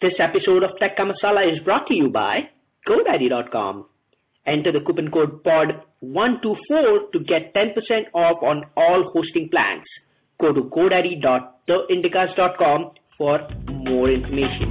This episode of Tech Masala is brought to you by GoDaddy.com. Enter the coupon code POD124 to get 10% off on all hosting plans. Go to GoDaddy.theindicast.com for more information.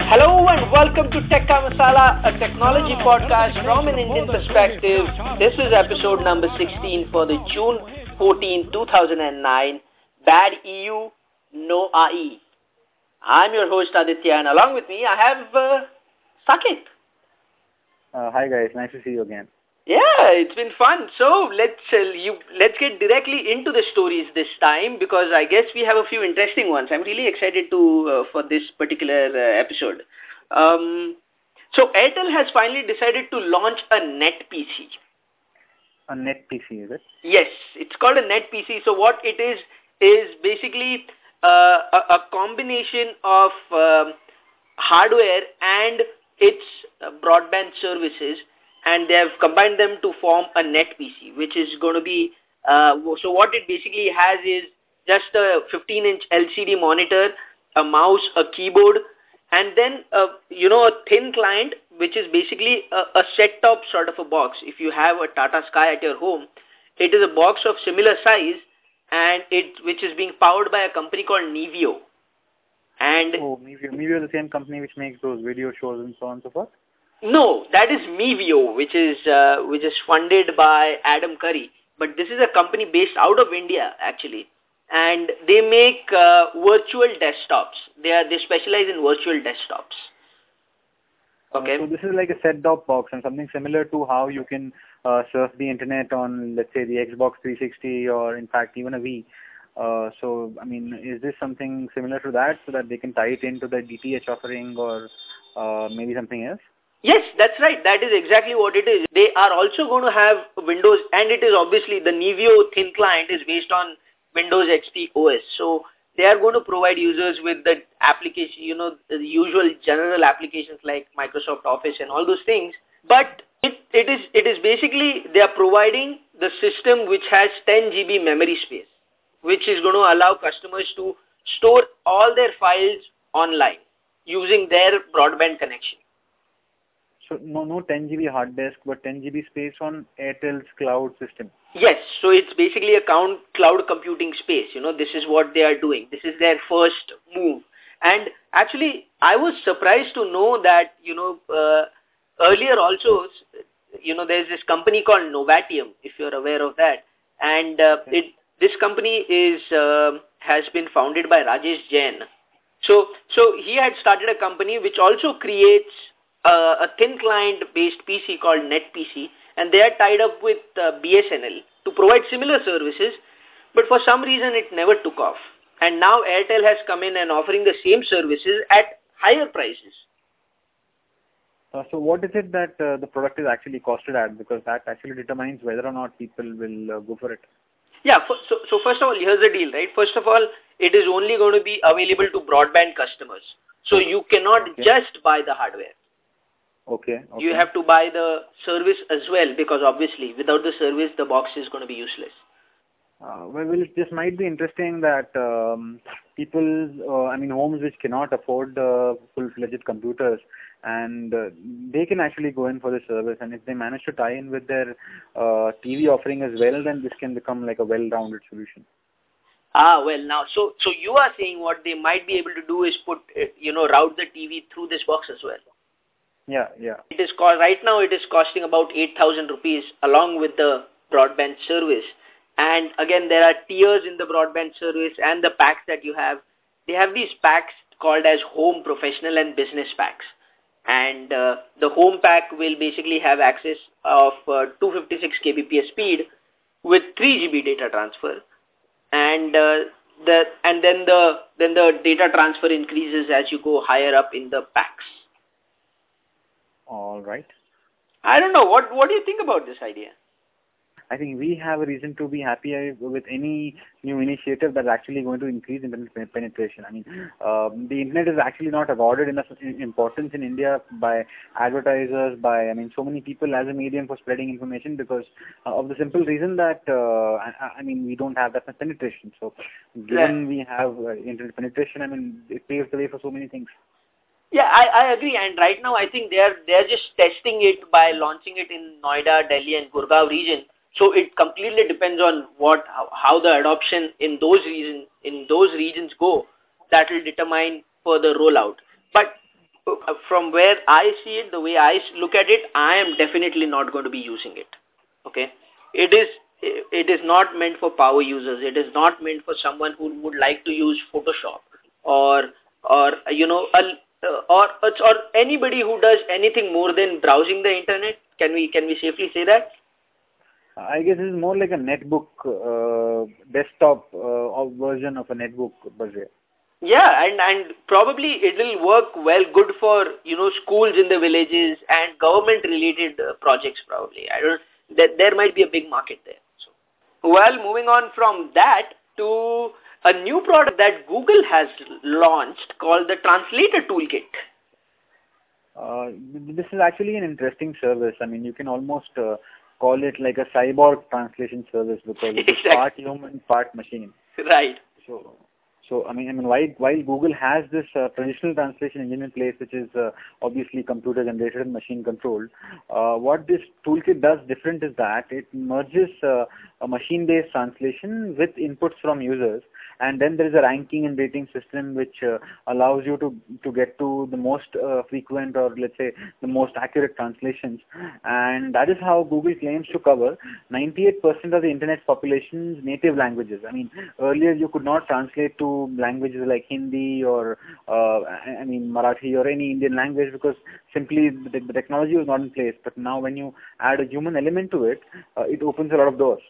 Hello welcome to Tech Masala, a technology podcast from an Indian perspective. This is episode number 16 for the June 14, 2009. Bad EU, no IE. I'm your host Aditya and along with me I have uh, Saket. Uh, hi guys, nice to see you again. Yeah, it's been fun. So let's uh, you let's get directly into the stories this time because I guess we have a few interesting ones. I'm really excited to uh, for this particular uh, episode. Um, so Airtel has finally decided to launch a net PC. A net PC, is it? Yes, it's called a net PC. So what it is is basically uh, a, a, combination of um, hardware and its uh, broadband services and they have combined them to form a net PC, which is going to be, uh, so what it basically has is just a 15-inch LCD monitor, a mouse, a keyboard, and then, uh, you know, a thin client, which is basically a, a set-top sort of a box. If you have a Tata Sky at your home, it is a box of similar size, and it which is being powered by a company called Nivio. And oh, Nivio, Nivio is the same company which makes those video shows and so on and so forth? No, that is Mevio, which is uh, which is funded by Adam Curry. But this is a company based out of India, actually, and they make uh, virtual desktops. They are they specialize in virtual desktops. Okay. Uh, so this is like a set-top box and something similar to how you can uh, surf the internet on, let's say, the Xbox 360 or, in fact, even a Wii. Uh, so, I mean, is this something similar to that so that they can tie it into the DTH offering or uh, maybe something else? Yes, that's right. That is exactly what it is. They are also going to have Windows, and it is obviously the Nivio thin client is based on Windows XP OS. So they are going to provide users with the application, you know, the usual general applications like Microsoft Office and all those things. But it, it is it is basically they are providing the system which has 10 GB memory space, which is going to allow customers to store all their files online using their broadband connection. So no, no 10 GB hard disk, but 10 GB space on Airtel's cloud system. Yes, so it's basically a count cloud computing space. You know, this is what they are doing. This is their first move. And actually, I was surprised to know that, you know, uh, earlier also, you know, there's this company called Novatium, if you're aware of that. And uh, it, this company is uh, has been founded by Rajesh Jain. So, so he had started a company which also creates uh, a thin client based PC called NetPC and they are tied up with uh, BSNL to provide similar services but for some reason it never took off and now Airtel has come in and offering the same services at higher prices. Uh, so what is it that uh, the product is actually costed at because that actually determines whether or not people will uh, go for it. Yeah, so, so first of all, here's the deal, right? First of all, it is only going to be available to broadband customers. So you cannot okay. just buy the hardware. Okay, okay. You have to buy the service as well because obviously without the service the box is going to be useless. Uh, well, this might be interesting that um, people, uh, I mean, homes which cannot afford uh, full-fledged computers, and uh, they can actually go in for the service. And if they manage to tie in with their uh, TV offering as well, then this can become like a well-rounded solution. Ah, well, now, so so you are saying what they might be able to do is put, uh, you know, route the TV through this box as well. Yeah, yeah. It is cost, right now it is costing about 8,000 rupees along with the broadband service. And again, there are tiers in the broadband service and the packs that you have. They have these packs called as home, professional and business packs. And uh, the home pack will basically have access of uh, 256 kbps speed with 3 GB data transfer. And uh, the and then the then the data transfer increases as you go higher up in the packs. All right. I don't know. What What do you think about this idea? I think we have a reason to be happy with any new initiative that's actually going to increase internet penetration. I mean, um, the internet is actually not awarded enough importance in India by advertisers, by I mean, so many people as a medium for spreading information because uh, of the simple reason that uh, I, I, mean we don't have that much penetration. So, given yeah. we have uh, internet penetration, I mean, it paves the way for so many things. Yeah, I, I agree. And right now, I think they're they're just testing it by launching it in Noida, Delhi, and Gurgaon region. So it completely depends on what how, how the adoption in those regions in those regions go. That will determine further rollout. But uh, from where I see it, the way I look at it, I am definitely not going to be using it. Okay, it is it is not meant for power users. It is not meant for someone who would like to use Photoshop or or you know a uh, or or anybody who does anything more than browsing the internet? Can we can we safely say that? I guess it's more like a netbook uh, desktop uh, version of a netbook, Bajre. Yeah, and and probably it will work well, good for you know schools in the villages and government related uh, projects. Probably, I don't. That there might be a big market there. So, well, moving on from that to a new product that Google has launched called the Translator Toolkit. Uh, this is actually an interesting service. I mean, you can almost uh, call it like a cyborg translation service because it's exactly. part human, part machine. Right. So, so I mean, I mean, while while Google has this uh, traditional translation engine in place, which is uh, obviously computer generated and machine controlled, uh, what this toolkit does different is that it merges uh, a machine-based translation with inputs from users and then there is a ranking and rating system which uh, allows you to to get to the most uh, frequent or let's say the most accurate translations. And that is how google claims to cover 98% of the internet population's native languages. I mean earlier you could not translate to languages like hindi or uh, i mean marathi or any indian language because simply the, the technology was not in place. But now when you add a human element to it uh, it opens a lot of doors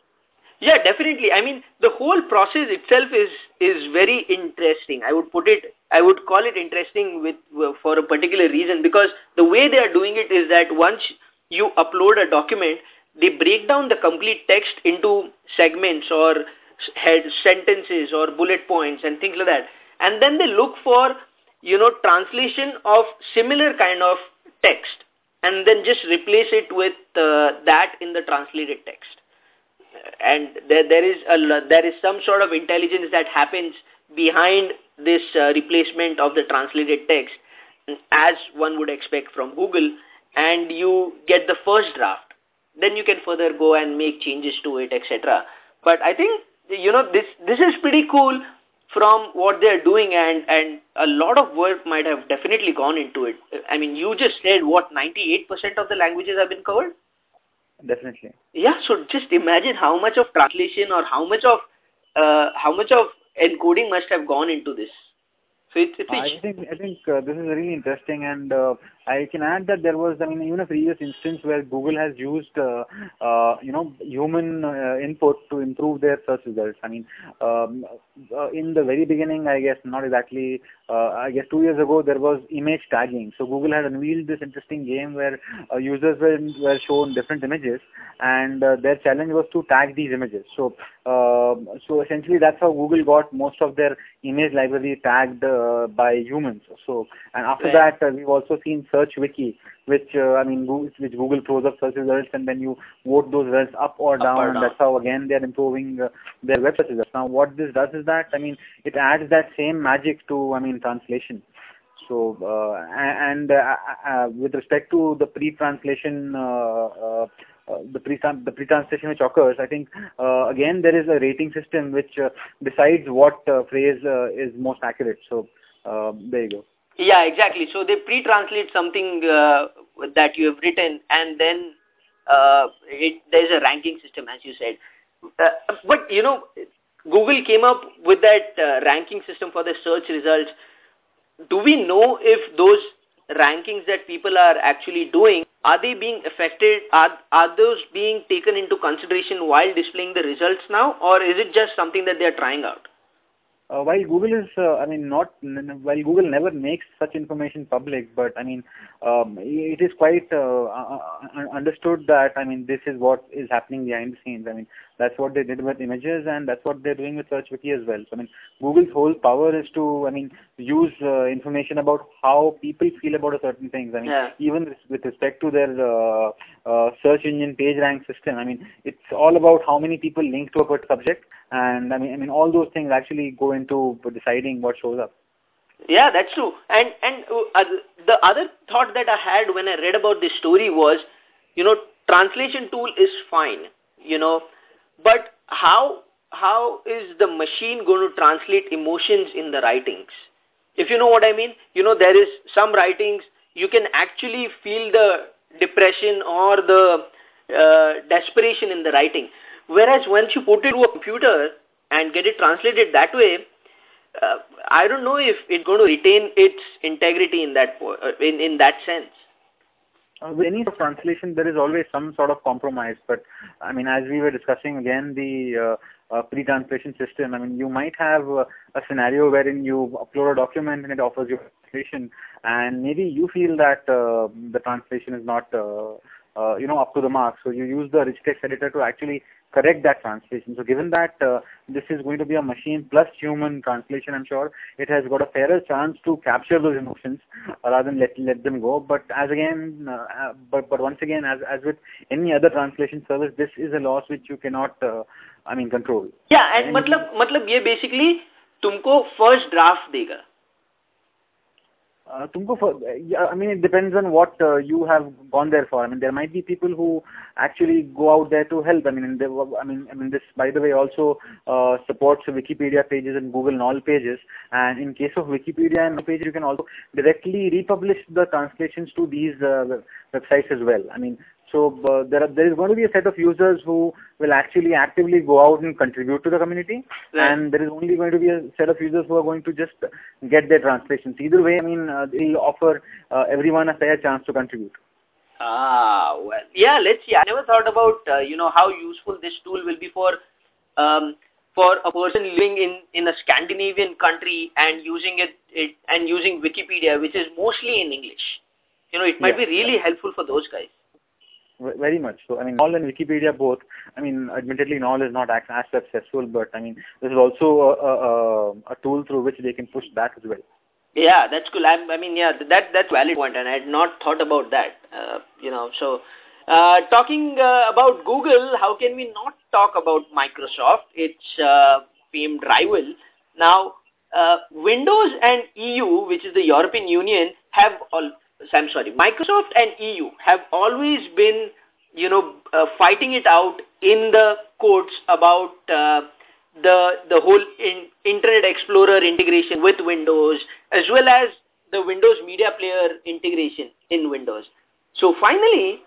yeah, definitely. I mean, the whole process itself is is very interesting. I would put it, I would call it interesting with for a particular reason because the way they are doing it is that once you upload a document, they break down the complete text into segments or head sentences or bullet points and things like that, and then they look for you know translation of similar kind of text and then just replace it with uh, that in the translated text and there, there is a there is some sort of intelligence that happens behind this uh, replacement of the translated text as one would expect from Google and you get the first draft. Then you can further go and make changes to it etc but I think you know this this is pretty cool from what they're doing and and a lot of work might have definitely gone into it. I mean you just said what 98% of the languages have been covered definitely. Yeah, so just imagine how much of translation or how much of uh, how much of encoding must have gone into this. So it's, it's I think I think uh, this is really interesting, and uh, I can add that there was I mean even a previous instance where Google has used uh, uh, you know human uh, input to improve their search results. I mean um, uh, in the very beginning, I guess not exactly. Uh, I guess two years ago there was image tagging. So Google had unveiled this interesting game where uh, users were were shown different images, and uh, their challenge was to tag these images. So uh, so essentially that's how Google got most of their image library tagged uh, by humans. So and after right. that uh, we've also seen Search Wiki, which uh, I mean Google, which Google throws up search results and then you vote those results up or down, up or down. and that's how again they're improving uh, their web search results. Now what this does is that I mean it adds that same magic to I mean translation. So uh, and uh, uh, with respect to the pre-translation. Uh, uh, uh, the pre the pre-translation which occurs, I think uh, again there is a rating system which uh, decides what uh, phrase uh, is most accurate. So uh, there you go. Yeah, exactly. So they pre-translate something uh, that you have written, and then uh, it, there's a ranking system, as you said. Uh, but you know, Google came up with that uh, ranking system for the search results. Do we know if those rankings that people are actually doing are they being affected? Are are those being taken into consideration while displaying the results now, or is it just something that they are trying out? Uh, while Google is, uh, I mean, not while Google never makes such information public, but I mean, um, it is quite uh, understood that I mean this is what is happening behind the scenes. I mean, that's what they did with images, and that's what they're doing with SearchWiki as well. So I mean, Google's whole power is to, I mean, use uh, information about how people feel about a certain things. I mean, yeah. even with respect to their uh, uh, search engine page rank system, I mean, it's all about how many people link to a particular subject and I mean, I mean, all those things actually go into deciding what shows up. Yeah, that's true. And and uh, the other thought that I had when I read about this story was, you know, translation tool is fine, you know, but how how is the machine going to translate emotions in the writings? If you know what I mean, you know, there is some writings you can actually feel the depression or the uh, desperation in the writing. Whereas once you put it to a computer and get it translated that way, uh, I don't know if it's going to retain its integrity in that uh, in in that sense. Uh, with any translation, there is always some sort of compromise. But I mean, as we were discussing again, the uh, uh, pre-translation system. I mean, you might have uh, a scenario wherein you upload a document and it offers you translation, and maybe you feel that uh, the translation is not, uh, uh, you know, up to the mark. So you use the rich text editor to actually correct that translation. So given that uh, this is going to be a machine plus human translation, I'm sure it has got a fairer chance to capture those emotions rather than let let them go. But as again, uh, uh, but but once again, as as with any other translation service, this is a loss which you cannot, uh, I mean, control. Yeah, and, and मतलब मतलब ये basically तुमको first draft देगा Uh, for, yeah, I mean, it depends on what uh, you have gone there for. I mean, there might be people who actually go out there to help. I mean, they, I mean, I mean, this, by the way, also uh, supports Wikipedia pages and Google Knol pages. And in case of Wikipedia and pages, you can also directly republish the translations to these uh, websites as well. I mean, there, are, there is going to be a set of users who will actually actively go out and contribute to the community, right. and there is only going to be a set of users who are going to just get their translations. Either way, I mean, uh, they offer uh, everyone a fair chance to contribute. Ah, well, yeah. Let's see. I never thought about uh, you know how useful this tool will be for um, for a person living in in a Scandinavian country and using it, it and using Wikipedia, which is mostly in English. You know, it might yeah, be really helpful for those guys very much so. I mean, Knol and Wikipedia both. I mean, admittedly, all is not as, as successful, but I mean, this is also a, a, a tool through which they can push back as well. Yeah, that's cool. I, I mean, yeah, that that's valid point, and I had not thought about that. Uh, you know, so uh, talking uh, about Google, how can we not talk about Microsoft? Its uh, famed rival. Now, uh, Windows and EU, which is the European Union, have all I'm sorry, Microsoft and EU have always been, you know, uh, fighting it out in the courts about uh, the the whole in, Internet Explorer integration with Windows, as well as the Windows Media Player integration in Windows. So finally,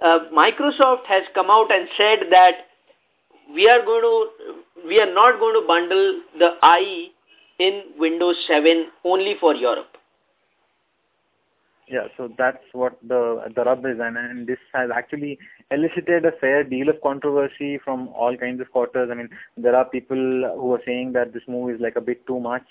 uh, Microsoft has come out and said that we are going to, we are not going to bundle the IE in Windows 7 only for Europe. Yeah, so that's what the the rub is, and, and this has actually elicited a fair deal of controversy from all kinds of quarters. I mean, there are people who are saying that this move is like a bit too much,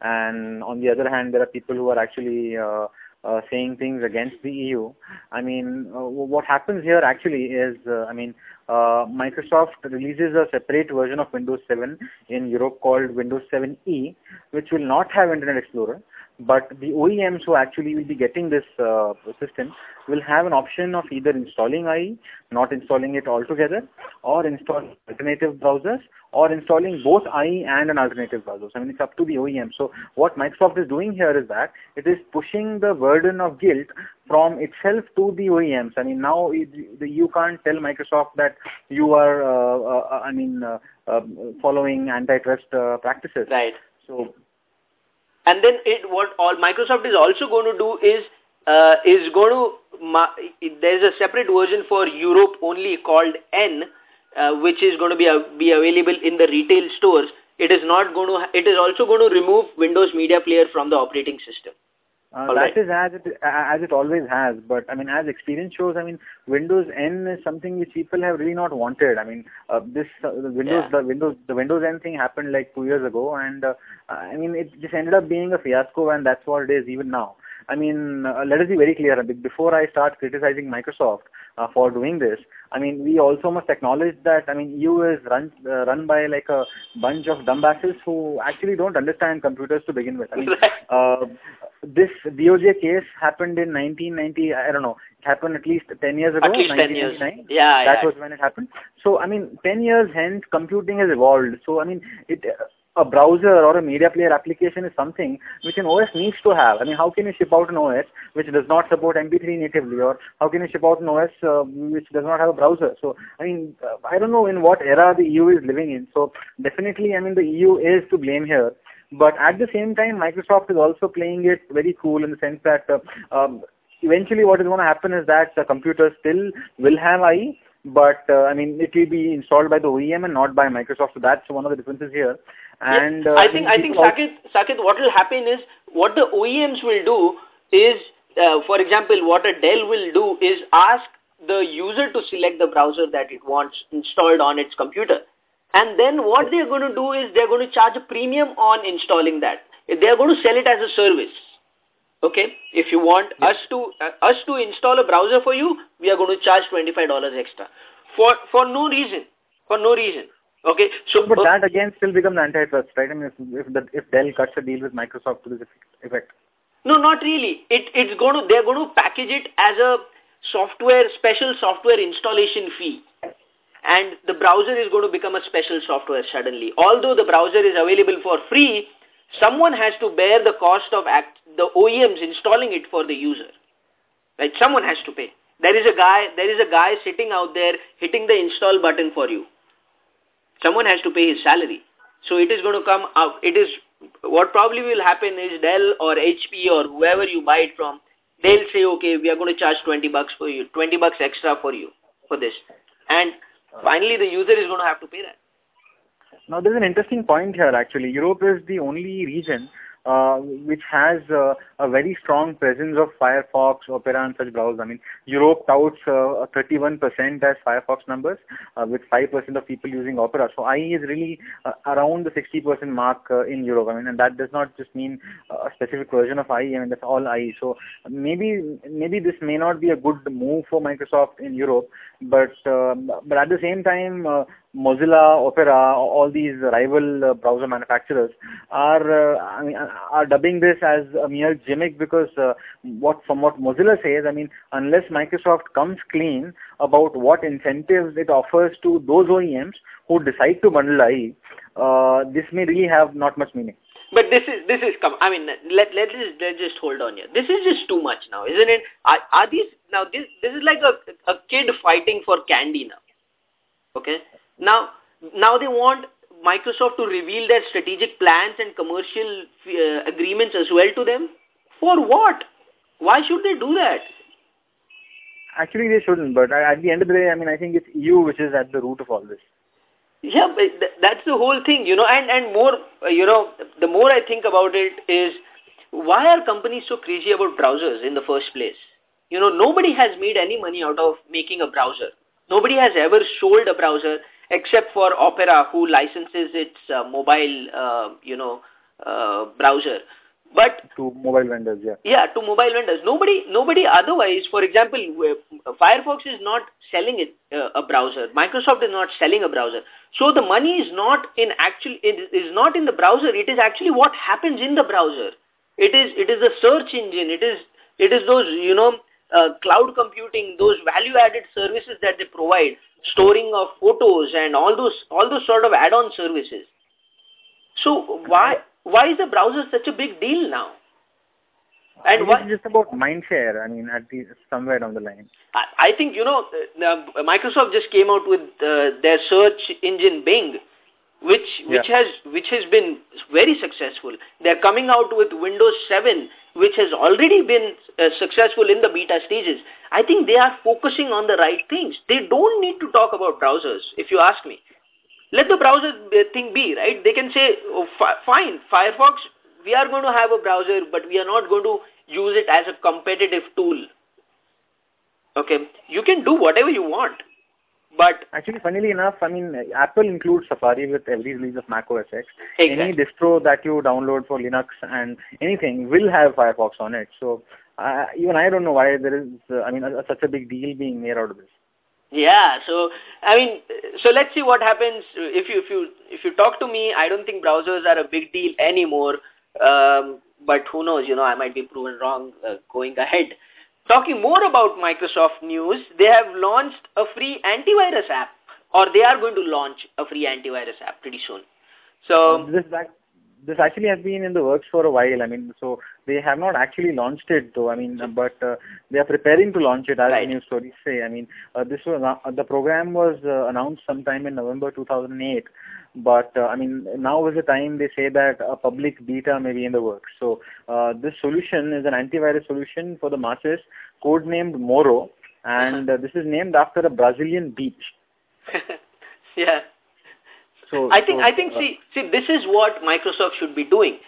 and on the other hand, there are people who are actually uh, uh, saying things against the EU. I mean, uh, what happens here actually is, uh, I mean, uh, Microsoft releases a separate version of Windows 7 in Europe called Windows 7e, which will not have Internet Explorer but the OEMs who actually will be getting this uh, system will have an option of either installing IE, not installing it altogether, or installing alternative browsers, or installing both IE and an alternative browser. I mean, it's up to the OEM. So what Microsoft is doing here is that it is pushing the burden of guilt from itself to the OEMs. I mean, now you can't tell Microsoft that you are, uh, uh, I mean, uh, um, following antitrust uh, practices. Right. So and then it what all Microsoft is also going to do is uh, is going to there's a separate version for Europe only called N, uh, which is going to be a, be available in the retail stores. It is not going to. It is also going to remove Windows Media Player from the operating system. Uh, that right. is as it as it always has, but I mean, as experience shows, I mean, Windows N is something which people have really not wanted. I mean, uh, this uh, the Windows yeah. the Windows the Windows N thing happened like two years ago, and uh, I mean, it just ended up being a fiasco, and that's what it is even now. I mean, uh, let us be very clear. Before I start criticizing Microsoft uh, for doing this, I mean, we also must acknowledge that, I mean, EU is run, uh, run by like a bunch of dumbasses who actually don't understand computers to begin with. I mean, uh, this DOJ case happened in 1990, I don't know, it happened at least 10 years ago. At least 10 years. Yeah, That yeah. was when it happened. So, I mean, 10 years hence, computing has evolved. So, I mean, it a browser or a media player application is something which an OS needs to have. I mean, how can you ship out an OS which does not support MP3 natively, or how can you ship out an OS uh, which does not have a browser? So, I mean, uh, I don't know in what era the EU is living in. So, definitely, I mean, the EU is to blame here. But at the same time, Microsoft is also playing it very cool in the sense that uh, um, eventually what is going to happen is that the computers still will have IE, but uh, I mean, it will be installed by the OEM and not by Microsoft. So that's one of the differences here. And uh, I think I think Saket, Saket, what will happen is what the OEMs will do is, uh, for example, what a Dell will do is ask the user to select the browser that it wants installed on its computer. And then what they're going to do is they're going to charge a premium on installing that. They're going to sell it as a service. Okay, if you want yes. us to uh, us to install a browser for you, we are going to charge twenty five dollars extra for for no reason, for no reason. Okay. So, but uh, that again still becomes antitrust, right? I mean, if if, the, if Dell cuts a deal with Microsoft to this effect. No, not really. It it's going to they're going to package it as a software special software installation fee, and the browser is going to become a special software suddenly. Although the browser is available for free, someone has to bear the cost of act, the OEMs installing it for the user. Right? Someone has to pay. There is a guy. There is a guy sitting out there hitting the install button for you Someone has to pay his salary. So it is going to come out. It is what probably will happen is Dell or HP or whoever you buy it from, they'll say, okay, we are going to charge 20 bucks for you, 20 bucks extra for you for this. And finally the user is going to have to pay that. Now there's an interesting point here actually. Europe is the only region uh, which has uh, a very strong presence of Firefox, Opera and such browsers. I mean, Europe touts uh, 31% as Firefox numbers uh, with 5% of people using Opera. So IE is really uh, around the 60% mark uh, in Europe. I mean, and that does not just mean a specific version of IE. I mean, that's all IE. So maybe maybe this may not be a good move for Microsoft in Europe, but but at the same time, Mozilla, Opera, all these rival uh, browser manufacturers are, uh, are dubbing this as a mere gimmick because uh, what from what Mozilla says, I mean, unless Microsoft comes clean about what incentives it offers to those OEMs who decide to bundle IE, this may really have not much meaning. But this is this is come. I mean, let let us let just hold on here. This is just too much now, isn't it? Are, are these now? This this is like a a kid fighting for candy now. Okay, now, now they want Microsoft to reveal their strategic plans and commercial uh, agreements as well to them. For what? Why should they do that? Actually, they shouldn't. But at the end of the day, I mean, I think it's EU which is at the root of all this. Yeah, but that's the whole thing, you know. And and more, uh, you know, the more I think about it is, why are companies so crazy about browsers in the first place? You know, nobody has made any money out of making a browser. Nobody has ever sold a browser except for Opera, who licenses its uh, mobile, uh, you know, uh, browser. But to mobile vendors, yeah. Yeah, to mobile vendors. Nobody, nobody otherwise. For example, Firefox is not selling it uh, a browser. Microsoft is not selling a browser. So the money is not in actually it is not in the browser. It is actually what happens in the browser. It is it is the search engine. It is it is those you know uh, cloud computing, those value added services that they provide storing of photos and all those all those sort of add-on services. So why why is the browser such a big deal now? And what just about mindshare? I mean, at the somewhere down the line. I, I think you know, uh, Microsoft just came out with uh, their search engine Bing, which which yeah. has which has been very successful. They're coming out with Windows 7 which has already been uh, successful in the beta stages, I think they are focusing on the right things. They don't need to talk about browsers, if you ask me. Let the browser uh, thing be, right? They can say, oh, fine, Firefox, we are going to have a browser, but we are not going to use it as a competitive tool. Okay, you can do whatever you want. But actually, funnily enough, I mean, Apple includes Safari with every release of Mac OS X. Exactly. Any distro that you download for Linux and anything will have Firefox on it. So uh, even I don't know why there is, uh, I mean, a, a, such a big deal being made out of this. Yeah, so I mean, so let's see what happens if you if you if you talk to me. I don't think browsers are a big deal anymore. Um, but who knows? You know, I might be proven wrong uh, going ahead. Talking more about Microsoft news, they have launched a free antivirus app, or they are going to launch a free antivirus app pretty soon. So this this actually has been in the works for a while. I mean, so they have not actually launched it though. I mean, but uh, they are preparing to launch it as right. the news stories say. I mean, uh, this was uh, the program was uh, announced sometime in November 2008. But uh, I mean, now is the time they say that a public beta may be in the works. So uh, this solution is an antivirus solution for the masses, codenamed Morro, and uh-huh. this is named after a Brazilian beach. yeah. So I think so, I think uh, see see this is what Microsoft should be doing.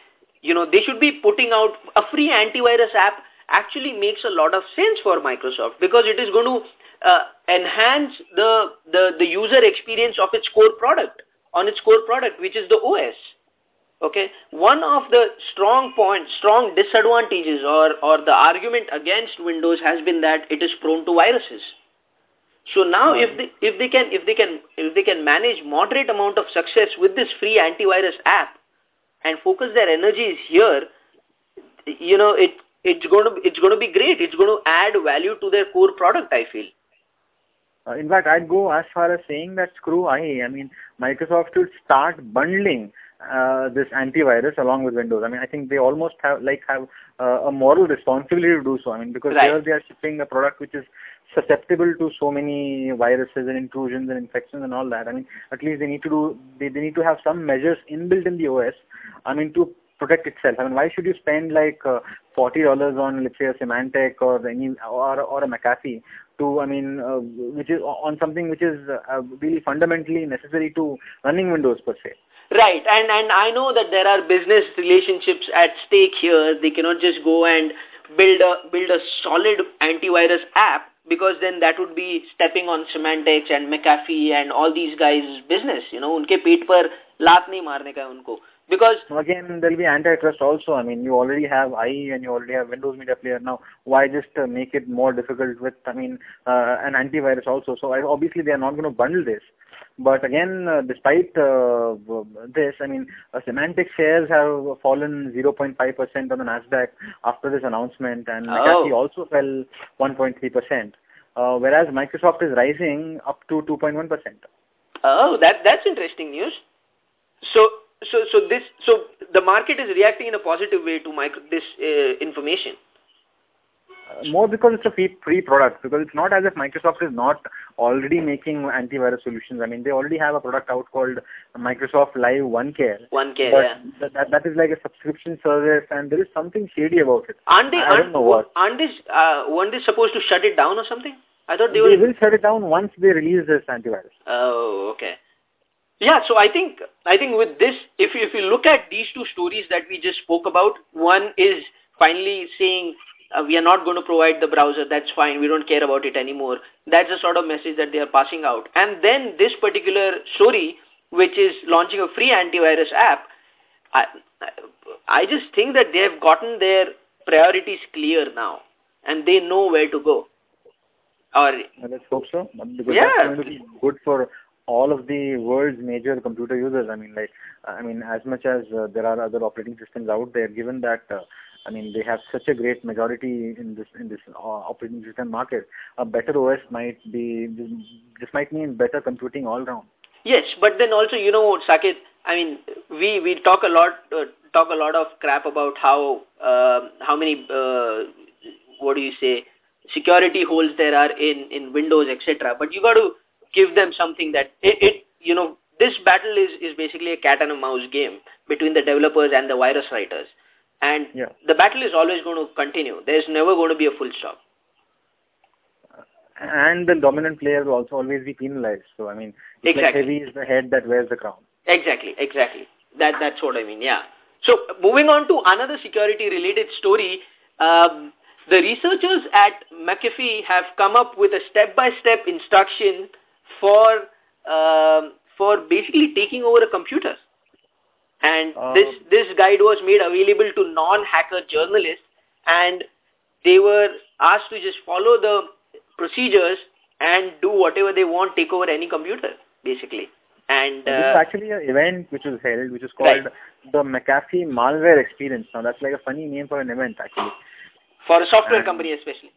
You know they should be putting out a free antivirus app. Actually makes a lot of sense for Microsoft because it is going to uh, enhance the, the the user experience of its core product on its core product, which is the OS. Okay, one of the strong points, strong disadvantages, or or the argument against Windows has been that it is prone to viruses. So now if they if they can if they can if they can manage moderate amount of success with this free antivirus app and focus their energies here, you know it it's going to it's going to be great. It's going to add value to their core product. I feel. Uh, in fact, I'd go as far as saying that screw I. I mean, Microsoft should start bundling uh, this antivirus along with Windows. I mean, I think they almost have like have uh, a moral responsibility to do so. I mean, because right. here they are shipping a product which is susceptible to so many viruses and intrusions and infections and all that. I mean, at least they need to do they, they need to have some measures inbuilt in the OS. I mean, to protect itself. I mean, why should you spend like uh, forty dollars on let's say a Symantec or any or or a McAfee to I mean, uh, which is on something which is uh, really fundamentally necessary to running Windows per se. Right, and and I know that there are business relationships at stake here. They cannot just go and build a build a solid antivirus app because then that would be stepping on Symantec and McAfee and all these guys' business. You know, उनके पेट पर लात नहीं मारने का उनको. Because again, there'll be antitrust also. I mean, you already have IE and you already have Windows Media Player now. Why just uh, make it more difficult with, I mean, uh, an antivirus also? So I, obviously they are not going to bundle this. But again, uh, despite uh, this, I mean, uh, Symantec shares have fallen 0.5% on the Nasdaq after this announcement, and McAfee oh. also fell 1.3%. Uh, whereas Microsoft is rising up to 2.1%. Oh, that that's interesting news. So so so this so the market is reacting in a positive way to micro, this uh, information uh, more because it's a free, free product because it's not as if Microsoft is not already making antivirus solutions. I mean, they already have a product out called Microsoft Live OneCare. OneCare, yeah. That, that, that is like a subscription service, and there is something shady about it. Aren't they? I aren't, don't know what. Aren't they? Uh, weren't they supposed to shut it down or something? I thought they, they were. will shut it down once they release this antivirus. Oh, okay. Yeah, so I think I think with this, if you, if you look at these two stories that we just spoke about, one is finally saying uh, we are not going to provide the browser, that's fine, we don't care about it anymore. That's the sort of message that they are passing out. And then this particular story, which is launching a free antivirus app, I, I just think that they have gotten their priorities clear now, and they know where to go. Or, let's hope so. Because yeah. that's going to be good for all of the world's major computer users. I mean, like, I mean, as much as uh, there are other operating systems out there, given that, uh, I mean, they have such a great majority in this in this uh, operating system market, a better OS might be this might mean better computing all round. Yes, but then also, you know, Saket, I mean, we we talk a lot uh, talk a lot of crap about how uh, how many uh, what do you say security holes there are in in Windows, etc. But you got to give them something that it, it you know this battle is is basically a cat and a mouse game between the developers and the virus writers. And yeah. the battle is always going to continue. There's never going to be a full stop. And the dominant player will also always be penalized. So i mean exactly. like heavy is the head that wears the crown. Exactly exactly. That that's what i mean yeah. So moving on to another security related story um, the researchers at McAfee have come up with a step-by-step -step instruction for um, for basically taking over a computer. And uh, this this guide was made available to non-hacker journalists, and they were asked to just follow the procedures and do whatever they want, take over any computer, basically. And uh, this is actually an event which was held, which is called right. the McAfee Malware Experience. Now that's like a funny name for an event, actually. For a software and, company, especially.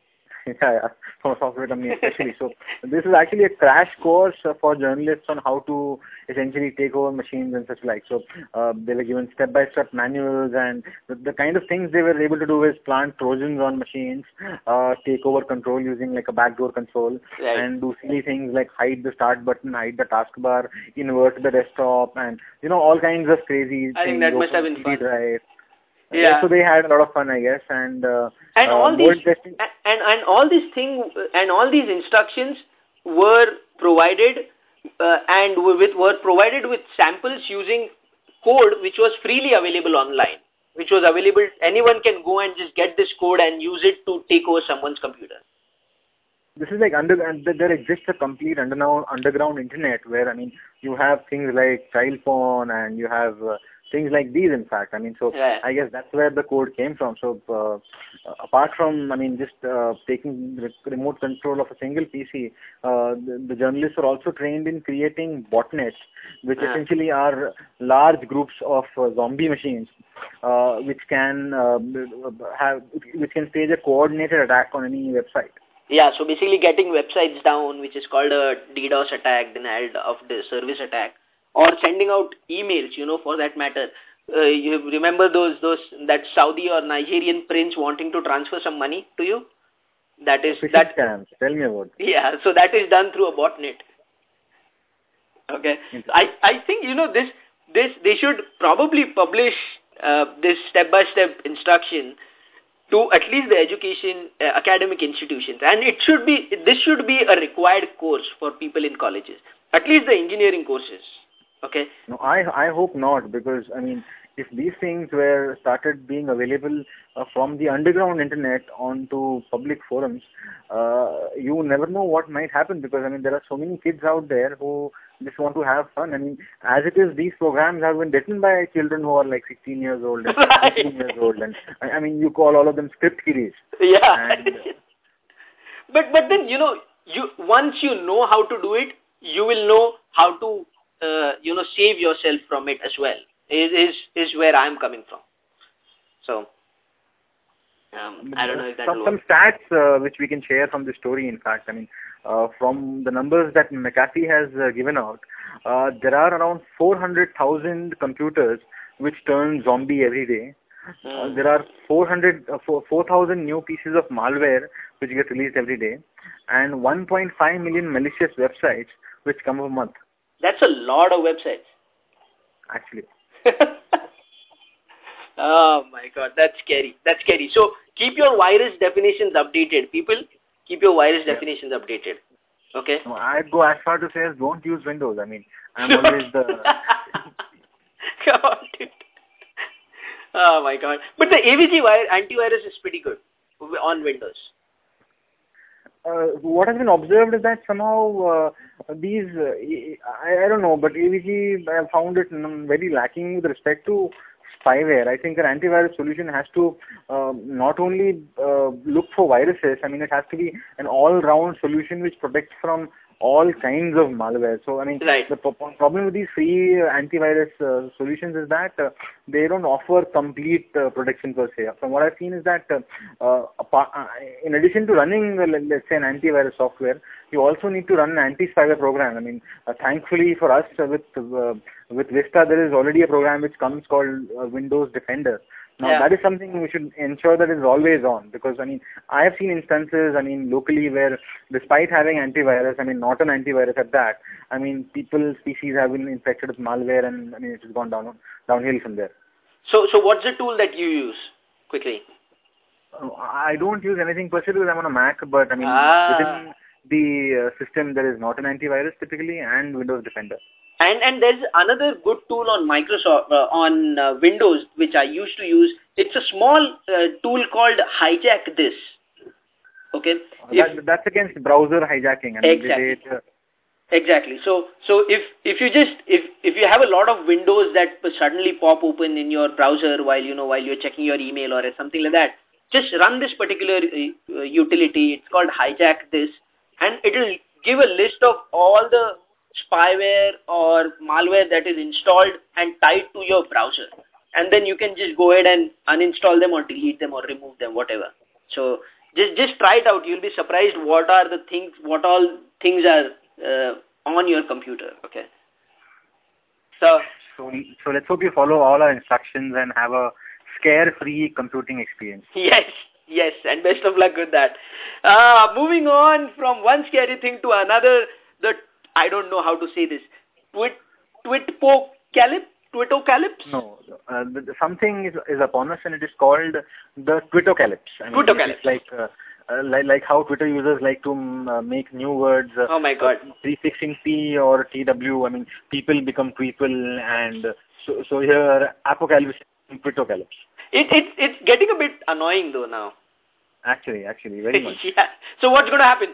yeah, yeah, for software company especially. so this is actually a crash course for journalists on how to essentially take over machines and such like. So uh, they were given step-by-step manuals and the, the, kind of things they were able to do is plant trojans on machines, uh, take over control using like a backdoor control, right. and do silly things like hide the start button, hide the taskbar, invert the desktop, and you know all kinds of crazy things. I things. think that must have been fun. Drive. Yeah. So they had a lot of fun, I guess, and uh, and uh, all these and, and and all these thing and all these instructions were provided uh, and with were provided with samples using code which was freely available online, which was available. Anyone can go and just get this code and use it to take over someone's computer. This is like under there exists a complete underground underground internet where I mean you have things like child porn and you have uh, things like these in fact. I mean so i guess that's where the code came from. So uh, apart from i mean just uh, taking remote control of a single pc uh, the, the, journalists are also trained in creating botnets which yeah. essentially are large groups of uh, zombie machines uh, which can uh, have which can stage a coordinated attack on any website. Yeah, so basically getting websites down, which is called a DDoS attack, denial of the service attack or sending out emails, you know, for that matter. Uh, you remember those, those, that Saudi or Nigerian prince wanting to transfer some money to you? That is, that, scams. Tell me about Yeah, so that is done through a botnet. Okay. I, I think, you know, this, this, they should probably publish uh, this step-by-step -step instruction to at least the education uh, academic institutions and it should be this should be a required course for people in colleges at least the engineering courses Okay. No, I I hope not because I mean if these things were started being available uh, from the underground internet onto public forums, uh, you never know what might happen because I mean there are so many kids out there who just want to have fun. I mean, as it is, these programs have been written by children who are like 16 years old and 15 years old, and I, I mean you call all of them script kiddies. Yeah. And, but but then you know you once you know how to do it, you will know how to uh, you know, save yourself from it as well, is, is, is where I'm coming from. So, um, I don't know if that some, some stats uh, which we can share from the story, in fact. I mean, uh, from the numbers that McAfee has uh, given out, uh, there are around 400,000 computers which turn zombie every day. Mm. there are 400, 4,000 new pieces of malware which get released every day, and 1.5 million malicious websites which come a month. That's a lot of websites. Actually. oh my god, that's scary. That's scary. So keep your virus definitions updated. People, keep your virus yeah. definitions updated. Okay? No, I'd go as far to say don't use Windows. I mean, I'm always the... God, Oh my god. But the AVG antivirus is pretty good on Windows what has been observed is that somehow uh, these, uh, I, I don't know, but AVG, I have found it very lacking with respect to spyware. I think an antivirus solution has to uh, not only uh, look for viruses, I mean, it has to be an all-round solution which protects from all kinds of malware. So, I mean, right. the problem with these free antivirus uh, solutions is that uh, they don't offer complete uh, protection per se. From what I've seen is that uh, uh, in addition to running, let's say, an antivirus software, you also need to run an anti-spyware program. I mean, uh, thankfully for us, with with Vista, there is already a program which comes called Windows Defender. Now yeah. that is something we should ensure that is always on because I mean I have seen instances I mean locally where despite having antivirus I mean not an antivirus at that I mean people's PCs have been infected with malware and I mean it has gone down downhill from there. So so what's the tool that you use quickly? Uh, I don't use anything per se because I'm on a Mac but I mean ah. within the uh, system there is not an antivirus typically and Windows Defender. And and there's another good tool on Microsoft uh, on uh, Windows which I used to use it's a small uh, tool called Hijack This. Okay. That, that's against browser hijacking. I mean, exactly. Uh, Exactly. So, so if if you just if if you have a lot of windows that suddenly pop open in your browser while you know while you're checking your email or something like that, just run this particular uh, utility. It's called hijack this, and it will give a list of all the spyware or malware that is installed and tied to your browser, and then you can just go ahead and uninstall them or delete them or remove them, whatever. So just just try it out. You'll be surprised what are the things, what all things are uh, on your computer. Okay. So, so, so let's hope you follow all our instructions and have a scare-free computing experience. Yes, yes, and best of luck with that. Uh, moving on from one scary thing to another, the I don't know how to say this. Twit, twitpocalypse? Twitocalypse? No, uh, something is, is upon us and it is called the Twitocalypse. I mean, Twitocalypse. like uh, uh, like, like how Twitter users like to uh, make new words. Uh, oh my God. prefixing T or TW. I mean, people become people, and so so here apocalypse, Twitocalypse. It it it's getting a bit annoying though now. Actually, actually, very much. yeah. So what's going to happen?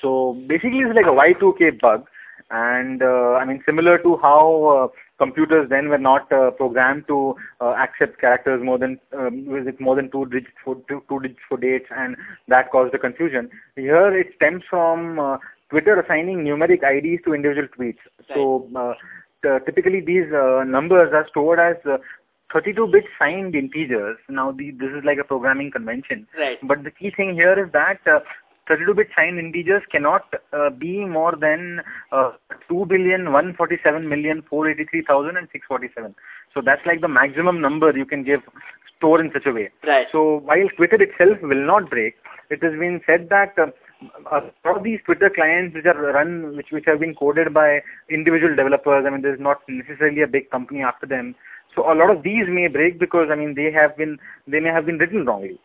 So basically, it's like a Y2K bug, and uh, I mean similar to how uh, computers then were not uh, programmed to uh, accept characters more than um, with more than two digits for two, two digits for dates, and that caused the confusion. Here it stems from uh, Twitter assigning numeric IDs to individual tweets. Right. So uh, typically these uh, numbers are stored as uh, 32-bit signed integers. Now the, this is like a programming convention. Right. But the key thing here is that uh, 32-bit signed integers cannot uh, be more than uh, 2 billion 147 million 483,000 and 647. So that's like the maximum number you can give store in such a way. Right. So while Twitter itself will not break, it has been said that uh, a lot of these Twitter clients which are run, which which have been coded by individual developers. I mean, there's not necessarily a big company after them. So a lot of these may break because I mean they have been they may have been written wrongly.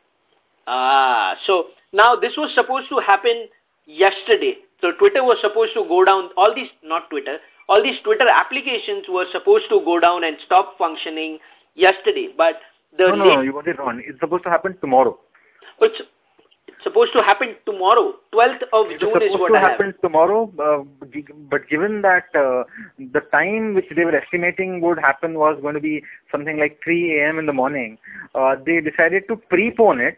Ah, so now this was supposed to happen yesterday. So Twitter was supposed to go down, all these, not Twitter, all these Twitter applications were supposed to go down and stop functioning yesterday. But the No, no, you got it wrong. It's supposed to happen tomorrow. It's supposed to happen tomorrow. 12th of it's June is what to I happen have. tomorrow, uh, but given that uh, the time which they were estimating would happen was going to be something like 3 a.m. in the morning, uh, they decided to prepone it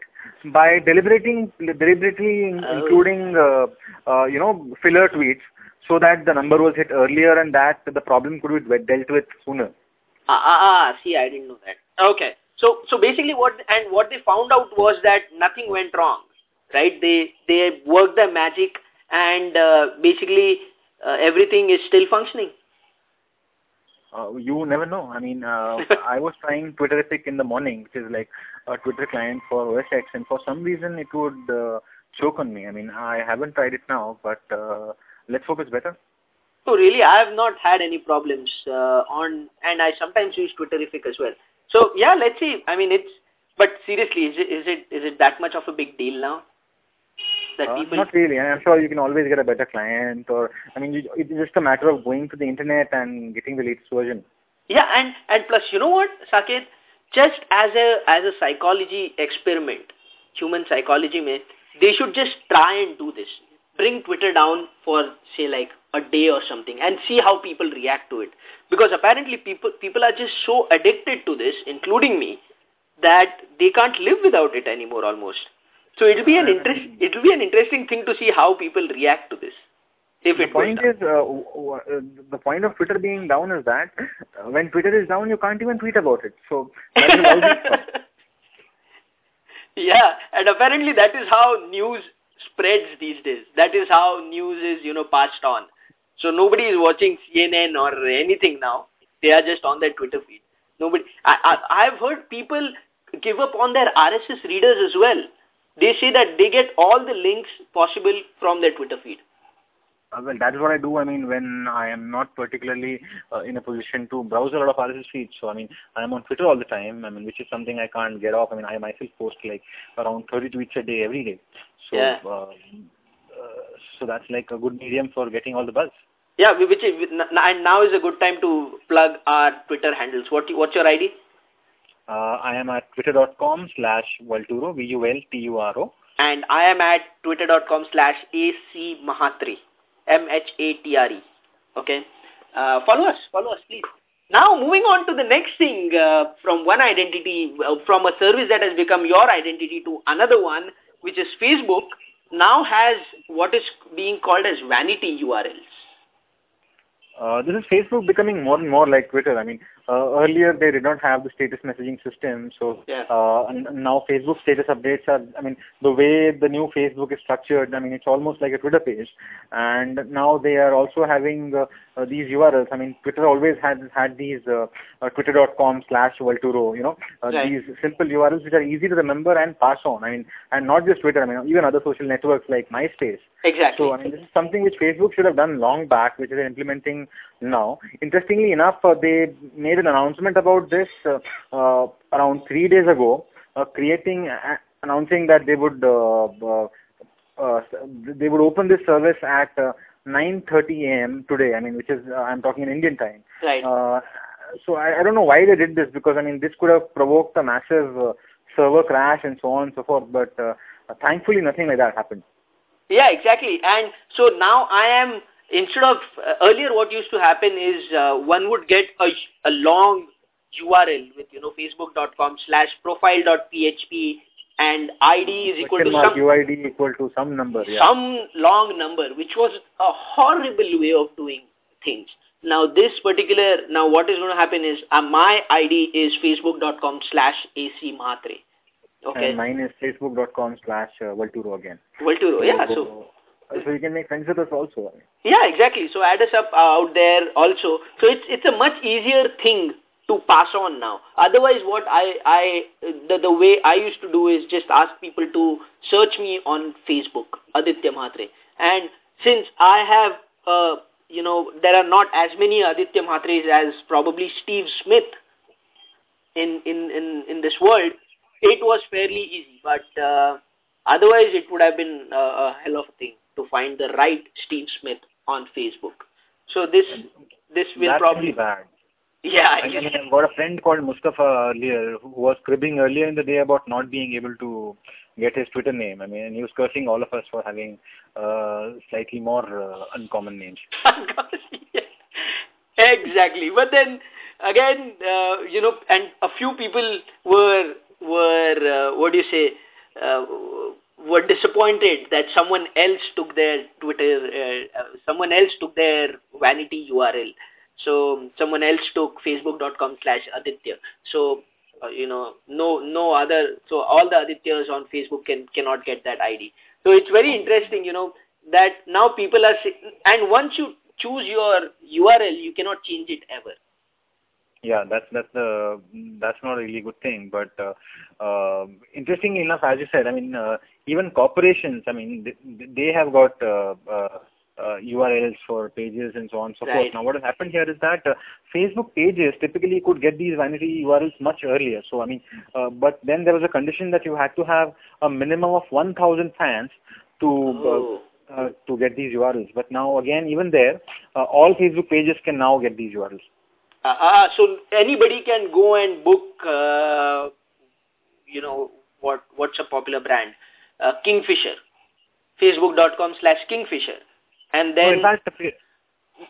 by deliberating, deliberately oh. including, uh, uh, you know, filler tweets so that the number was hit earlier and that the problem could be dealt with sooner. Ah, ah, ah, see, I didn't know that. Okay. So, so basically what, and what they found out was that nothing went wrong, right? They, they work their magic and uh, basically uh, everything is still functioning. Uh, you never know. I mean, uh, I was trying Twitterrific in the morning, which is like a Twitter client for OS X, and for some reason it would uh, choke on me. I mean, I haven't tried it now, but uh, let's hope it's better. So really, I have not had any problems uh, on, and I sometimes use Twitterrific as well. So yeah, let's see. I mean, it's, but seriously, is it is it is it that much of a big deal now? That uh, people... Not really. I'm sure you can always get a better client or, I mean, you, it's just a matter of going to the internet and getting the latest version. Yeah, and, and plus, you know what, Saket? Just as a, as a psychology experiment, human psychology, may, they should just try and do this. Bring Twitter down for, say, like a day or something and see how people react to it. Because apparently people, people are just so addicted to this, including me, that they can't live without it anymore almost. So it'll be an interest. It'll be an interesting thing to see how people react to this. If the point is, uh, uh, the point of Twitter being down is that uh, when Twitter is down, you can't even tweet about it. So yeah, and apparently that is how news spreads these days. That is how news is, you know, passed on. So nobody is watching CNN or anything now. They are just on their Twitter feed. Nobody. I, I I've heard people give up on their RSS readers as well they say that they get all the links possible from their Twitter feed. Uh, well, that is what I do. I mean, when I am not particularly uh, in a position to browse a lot of RSS feeds. So, I mean, I am on Twitter all the time. I mean, which is something I can't get off. I mean, I myself post like around 30 tweets a day every day. So, yeah. uh, uh, so that's like a good medium for getting all the buzz. Yeah, which is, and now is a good time to plug our Twitter handles. What what's your ID? Uh, I am at twitter.com slash Vulturo, V-U-L-T-U-R-O. And I am at twitter.com slash AC Mhatre, M-H-A-T-R-E. Okay. Uh, follow us, follow us, please. Now, moving on to the next thing, uh, from one identity, uh, from a service that has become your identity to another one, which is Facebook, now has what is being called as vanity URLs. Uh, this is Facebook becoming more and more like Twitter. I mean, earlier they did not have the status messaging system, so yeah. uh, now Facebook status updates are. I mean, the way the new Facebook is structured, I mean, it's almost like a Twitter page, and now they are also having uh, these URLs. I mean, Twitter always had had these uh, uh, twitter.com slash Vulturo, you know, uh, right. these simple URLs which are easy to remember and pass on. I mean, and not just Twitter. I mean, even other social networks like MySpace. Exactly. So, I mean, this is something which Facebook should have done long back, which they're implementing now. Interestingly enough, uh, they made an announcement about this uh, uh, around three days ago, uh, creating, uh, announcing that they would uh, uh, uh, they would open this service at uh, 9:30 a.m. today. I mean, which is uh, I'm talking in Indian time. Right. Uh, so I, I don't know why they did this because I mean this could have provoked a massive uh, server crash and so on and so forth. But uh, thankfully, nothing like that happened. Yeah, exactly. And so now I am instead of uh, earlier what used to happen is uh, one would get a, a long URL with you know facebook.com slash profile.php and ID is equal to some UID equal to some number. Yeah. Some long number, which was a horrible way of doing things. Now this particular now what is going to happen is uh, my ID is facebook.com slash AC Mhatre. Okay. And mine is facebook.com slash uh, Vulturo again. Vulturo, yeah. So, so you can make friends with us also. Yeah, exactly. So add us up uh, out there also. So it's it's a much easier thing to pass on now. Otherwise, what I I the the way I used to do is just ask people to search me on Facebook, Aditya Mhatre, and since I have uh you know there are not as many Aditya Mhatres as probably Steve Smith in in in in this world, it was fairly easy. But uh, otherwise, it would have been a, a hell of a thing to find the right Steve Smith on Facebook. So this this will That's probably bad. Yeah. I mean, I've got a friend called Mustafa earlier who was cribbing earlier in the day about not being able to get his Twitter name. I mean, and he was cursing all of us for having uh, slightly more uh, uncommon names. exactly. But then again, uh, you know, and a few people were were uh, what do you say? Uh, were disappointed that someone else took their Twitter, uh, uh, someone else took their vanity URL. So someone else took facebook.com slash Aditya. So, uh, you know, no, no other, so all the Adityas on Facebook can, cannot get that ID. So it's very interesting, you know, that now people are, and once you choose your URL, you cannot change it ever. Yeah, that's that's the that's not a really good thing. But uh, uh, interestingly enough, as you said, I mean, uh, even corporations, I mean, they, they have got uh, uh, URLs for pages and so on and so Right. forth. Now, what has happened here is that uh, Facebook pages typically could get these vanity URLs much earlier. So, I mean, uh, but then there was a condition that you had to have a minimum of 1,000 fans to Oh. uh, uh, to get these URLs. But now, again, even there, uh, all Facebook pages can now get these URLs. Uh, uh, so anybody can go and book, uh, you know, what what's a popular brand? Uh, Kingfisher. Facebook.com slash Kingfisher. And then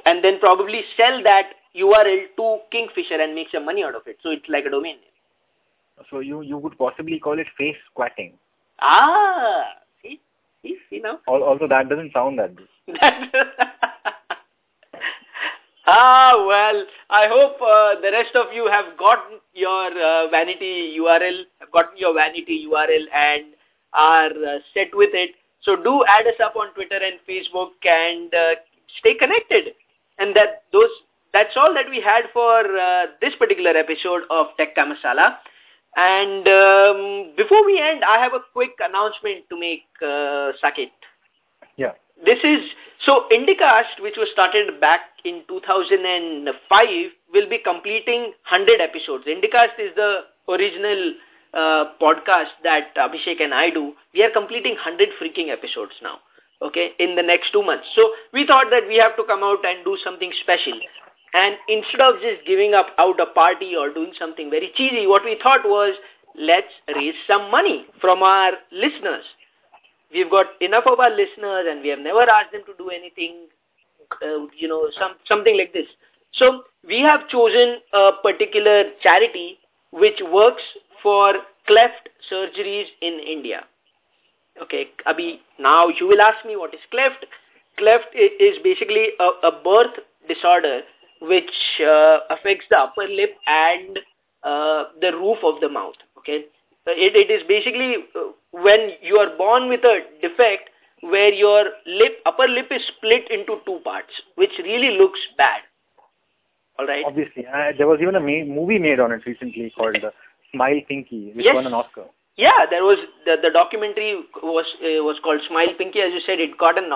and then probably sell that URL to Kingfisher and make some money out of it. So it's like a domain name. so you you would possibly call it face squatting. Ah, see, see, see now. Al- Although that doesn't sound that ah, well, I hope uh, the rest of you have gotten your uh, vanity URL, have gotten your vanity URL and are uh, set with it. So do add us up on Twitter and Facebook and uh, stay connected. And that those that's all that we had for uh, this particular episode of Tech Ka Masala. And um, before we end, I have a quick announcement to make, uh, Saket. Yeah. This is so Indicast, which was started back in 2005, will be completing 100 episodes. Indicast is the original uh, podcast that Abhishek and I do. We are completing 100 freaking episodes now. Okay, in the next two months. So we thought that we have to come out and do something special. And instead of just giving up out a party or doing something very cheesy, what we thought was, let's raise some money from our listeners. We've got enough of our listeners and we have never asked them to do anything, uh, you know, some, something like this. So we have chosen a particular charity which works for cleft surgeries in India. Okay, Abhi, now you will ask me what is cleft. Cleft is basically a, a birth disorder which uh, affects the upper lip and uh, the roof of the mouth. Okay, it, it is basically uh, when you are born with a defect where your lip upper lip is split into two parts, which really looks bad. All right. Obviously, uh, there was even a ma movie made on it recently called uh, Smile Pinky, which yes. won an Oscar. Yeah, there was the, the documentary was uh, was called Smile Pinky. As you said, it got an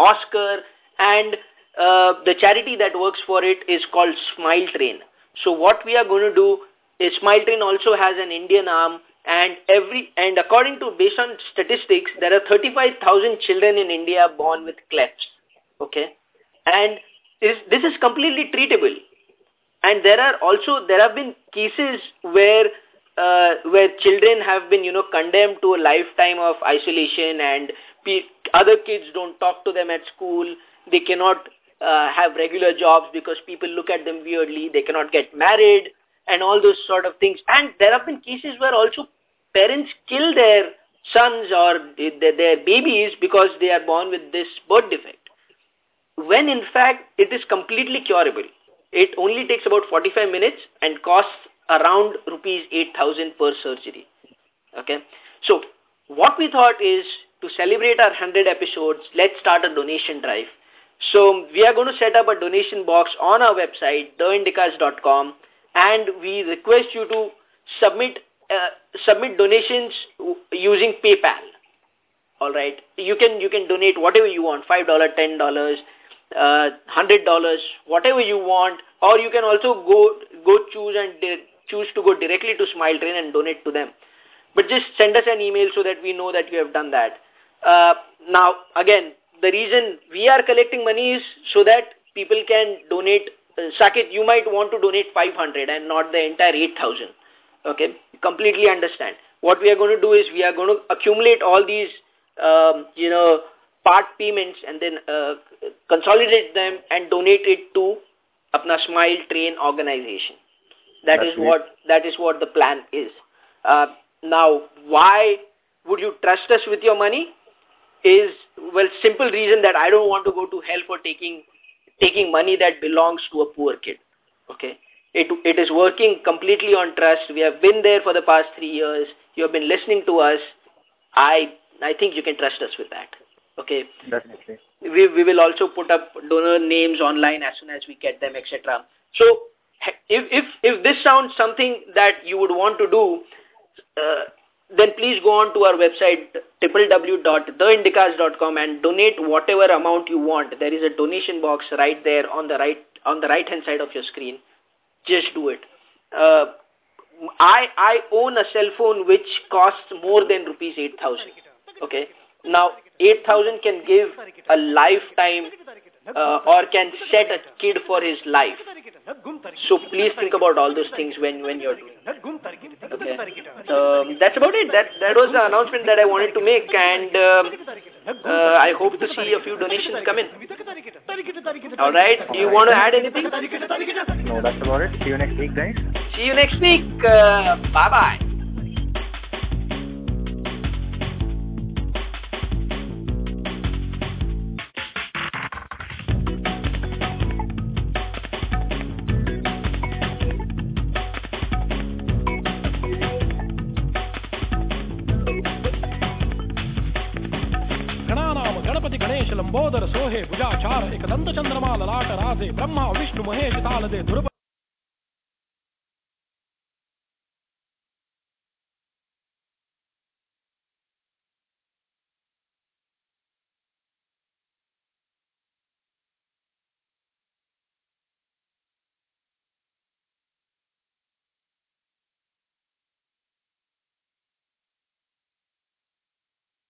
Oscar, and uh, the charity that works for it is called Smile Train. So what we are going to do is Smile Train also has an Indian arm, and every and according to based on statistics, there are 35,000 children in India born with clefts. Okay, and this this is completely treatable. And there are also there have been cases where uh, where children have been, you know, condemned to a lifetime of isolation and other kids don't talk to them at school. They cannot uh, have regular jobs because people look at them weirdly. They cannot get married and all those sort of things. And there have been cases where also parents kill their sons or their, their babies because they are born with this birth defect. When in fact it is completely curable. It only takes about 45 minutes and costs around rupees 8000 per surgery. Okay. So what we thought is to celebrate our 100 episodes, let's start a donation drive. So we are going to set up a donation box on our website, theindicast.com, and we request you to submit uh, submit donations using PayPal. All right, you can you can donate whatever you want, five dollar, ten dollars, uh, hundred dollars, whatever you want, or you can also go go choose and choose to go directly to Smile Train and donate to them. But just send us an email so that we know that you have done that. Uh, now, again, the reason we are collecting money is so that people can donate. Uh, Saket, you might want to donate 500 and not the entire 8,000. Okay, completely understand. What we are going to do is we are going to accumulate all these, um, you know, part payments and then uh, consolidate them and donate it to Apna Smile Train organization. That That's is what that is what the plan is. Uh, now, why would you trust us with your money? Is well, simple reason that I don't want to go to hell for taking taking money that belongs to a poor kid. Okay, it it is working completely on trust. We have been there for the past three years. You have been listening to us. I I think you can trust us with that. Okay. Definitely. We we will also put up donor names online as soon as we get them, etc. So if, if, if this sounds something that you would want to do, uh, then please go on to our website www.theindicast.com and donate whatever amount you want. There is a donation box right there on the right on the right hand side of your screen. Just do it. Uh, I I own a cell phone which costs more than rupees eight thousand. Okay, now, 8,000 can give a lifetime uh, or can set a kid for his life. So please think about all those things when when you're doing. Okay. Um, that's about it. That that was the announcement that I wanted to make, and um, uh, I hope to see a few donations come in. All right. Do you want to add anything? No, that's about it. See you next week, guys. See you next week. Uh, bye bye. दे ब्रह्मा विष्णु महेश ताल दे ध्रुव